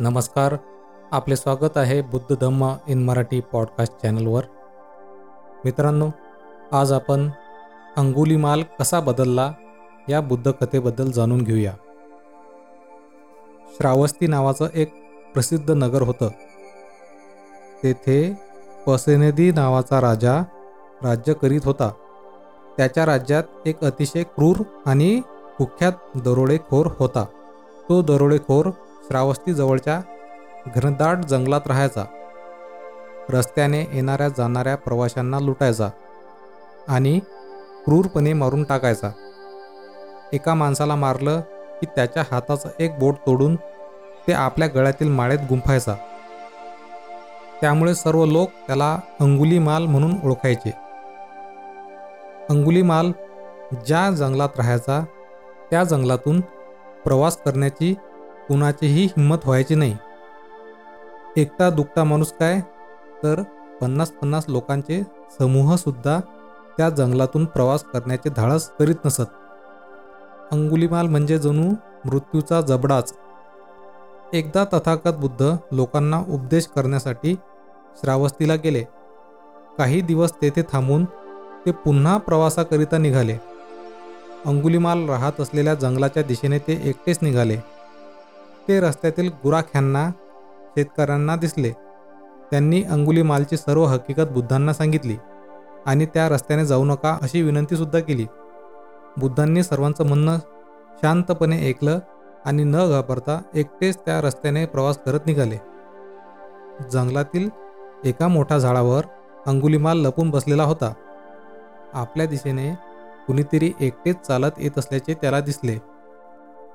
नमस्कार. आपले स्वागत आहे बुद्ध धम्म इन मराठी पॉडकास्ट चॅनलवर मित्रांनो आज आपण अंगुलीमाल कसा बदलला या बुद्ध कथेबद्दल जाणून घेऊया. श्रावस्ती नावाचं एक प्रसिद्ध नगर होतं. तेथे पसेनेदी नावाचा राजा राज्य करीत होता. त्याच्या राज्यात एक अतिशय क्रूर आणि कुख्यात दरोडेखोर होता. तो दरोडेखोर श्रावस्तीजवळच्या घनदाट जंगलात राहायचा. रस्त्याने येणाऱ्या जाणाऱ्या प्रवाशांना लुटायचा आणि क्रूरपणे मारून टाकायचा. एका माणसाला मारलं की त्याच्या हाताचं एक बोट तोडून ते आपल्या गळ्यातील माळेत गुंफायचा. त्यामुळे सर्व लोक त्याला अंगुली माल म्हणून ओळखायचे. अंगुली माल ज्या जंगलात राहायचा त्या जंगलातून प्रवास करण्याची कुणाचीही हिंमत व्हायची नाही. एकटा दुकटा माणूस काय? तर पन्नास पन्नास लोकांचे समूहसुद्धा त्या जंगलातून प्रवास करण्याचे धाडस करीत नसत. अंगुलीमाल म्हणजे जणू मृत्यूचा जबडाच. एकदा तथागत बुद्ध लोकांना उपदेश करण्यासाठी श्रावस्तीला गेले. काही दिवस तेथे थांबून ते पुन्हा प्रवासाकरिता निघाले. अंगुलीमाल राहत असलेल्या जंगलाच्या दिशेने ते एकटेच निघाले. ते रस्त्यातील गुराख्यांना शेतकऱ्यांना दिसले. त्यांनी अंगुलीमालची सर्व हकीकत बुद्धांना सांगितली आणि त्या रस्त्याने जाऊ नका अशी विनंतीसुद्धा केली. बुद्धांनी सर्वांचं म्हणणं शांतपणे ऐकलं आणि न घाबरता एकटेच त्या रस्त्याने प्रवास करत निघाले. जंगलातील एका मोठ्या झाडावर अंगुलीमाल लपून बसलेला होता. आपल्या दिशेने कुणीतरी एकटेच चालत येत असल्याचे त्याला दिसले.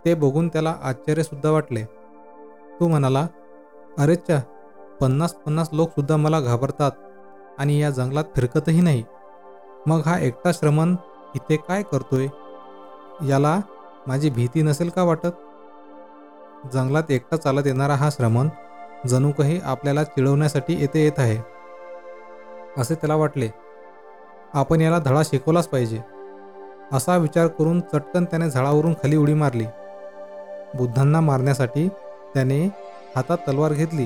ते बघून त्याला आश्चर्यसुद्धा वाटले. तो म्हणाला अरेच्छा पन्नास पन्नास लोकसुद्धा मला घाबरतात आणि या जंगलात फिरकतही नाही. मग हा एकटा श्रमण इथे काय करतोय? याला माझी भीती नसेल का वाटत? जंगलात एकटा चालत येणारा हा श्रमण जणू काही आपल्याला चिडवण्यासाठी येथे येत आहे. असे त्याला वाटले आपण याला धडा शिकवलाच पाहिजे. असा विचार करून चटकन त्याने झाडावरून खाली उडी मारली. बुद्धांना मारण्यासाठी त्याने हातात तलवार घेतली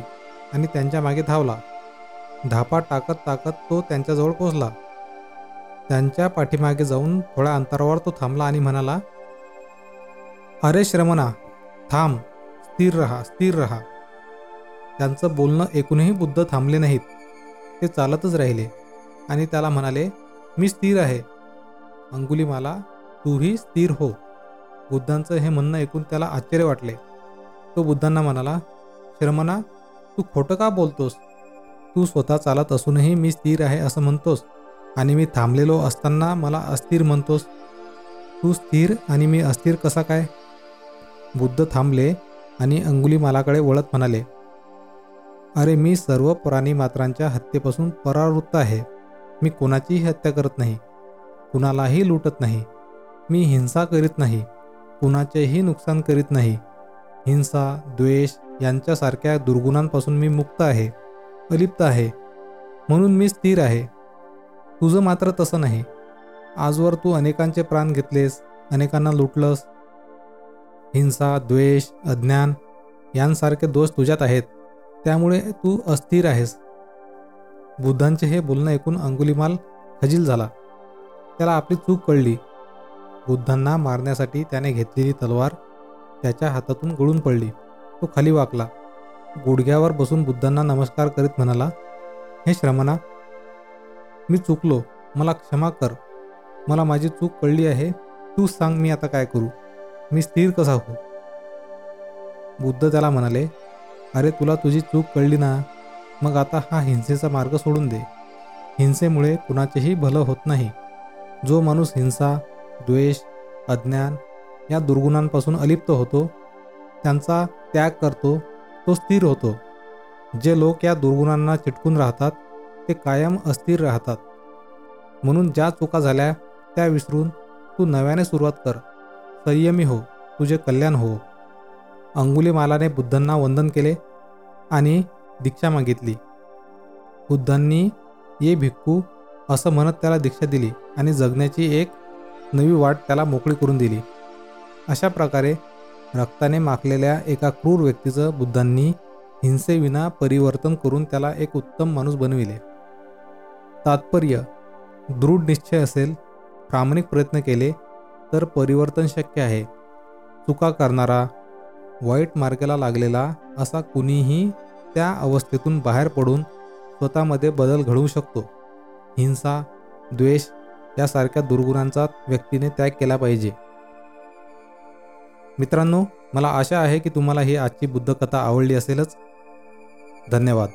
आणि त्यांच्या मागे धावला. धापा टाकत टाकत तो त्यांच्याजवळ पोचला त्यांच्या पाठीमागे जाऊन थोड्या अंतरावर तो थांबला आणि म्हणाला अरे श्रमणा थांब स्थिर रहा स्थिर रहा. त्यांचं बोलणं ऐकूनही बुद्ध थांबले नाहीत. ते चालतच राहिले आणि त्याला म्हणाले मी स्थिर आहे. अंगुलीमाला तूही स्थिर हो. बुद्धांचं हे म्हणणं ऐकून त्याला आश्चर्य वाटले. तो बुद्धांना म्हणाला श्रमणा तू खोटं का बोलतोस? तू स्वतः चालत असूनही मी स्थिर आहे असं म्हणतोस आणि मी थांबलेलो असताना मला अस्थिर म्हणतोस. तू स्थिर आणि मी अस्थिर कसा काय? बुद्ध थांबले आणि अंगुली मालाकडे वळत म्हणाले अरे मी सर्व प्राणी मात्रांच्या हत्येपासून परावृत्त आहे. मी कोणाचीही हत्या करत नाही. कुणालाही लुटत नाही. मी हिंसा करीत नाही. कुणाचेही नुकसान करीत नाही. हिंसा द्वेष यांच्यासारख्या दुर्गुणांपासून मी मुक्त आहे अलिप्त आहे म्हणून मी स्थिर आहे. तुझं मात्र तसं नाही. आजवर तू अनेकांचे प्राण घेतलेस अनेकांना लुटलंस. हिंसा द्वेष अज्ञान यांसारखे दोष तुझ्यात आहेत. त्यामुळे तू अस्थिर आहेस. बुद्धांचे हे बोलणं ऐकून अंगुलीमाल खजील झाला. त्याला आपली चूक कळली. बुद्धांना मारण्यासाठी त्याने घेतलेली तलवार त्याच्या हातातून गळून पडली. तो खाली वाकला. गुडघ्यावर बसून बुद्धांना नमस्कार करीत म्हणाला हे श्रमणा मी चुकलो. मला क्षमा कर. मला माझी चूक कळली आहे. तू सांग मी आता काय करू? मी स्थिर कसा हो बुद्ध त्याला म्हणाले अरे तुला तुझी चूक कळली ना. मग आता हा हिंसेचा मार्ग सोडून दे. हिंसेमुळे कुणाचेही भलं होत नाही. जो माणूस हिंसा द्वेष अज्ञान या दुर्गुणांपासून अलिप्त होतो. त्यांचा त्याग करतो तो स्थिर होतो. जे लोक या दुर्गुणांना चिटकून राहतात ते कायम अस्थिर राहतात. म्हणून ज्या चुका झाल्या त्या विसरून तू नव्याने सुरुवात कर. संयमी हो तुझे कल्याण हो. अंगुलीमालाने बुद्धांना वंदन केले आणि दीक्षा मागितली. बुद्धांनी ये भिक्खू असं म्हणत त्याला दीक्षा दिली आणि जगण्याची एक नवी वाट त्याला मोकळी करून दिली. अशा प्रकारे रक्ताने माखलेल्या एका क्रूर व्यक्तीचं बुद्धांनी हिंसेविना परिवर्तन करून त्याला एक उत्तम माणूस बनविले. तात्पर्य दृढ निश्चय असेल प्रामाणिक प्रयत्न केले तर परिवर्तन शक्य आहे. चुका करणारा वाईट मार्गाला लागलेला असा कुणीही त्या अवस्थेतून बाहेर पडून स्वतःमध्ये बदल घडवू शकतो. हिंसा द्वेष यासारख्या दुर्गुणांचा व्यक्तीने त्याग केला पाहिजे. मित्रांनो मला आशा आहे की तुम्हाला ही आजची बुद्धकथा आवडली असेलच. धन्यवाद.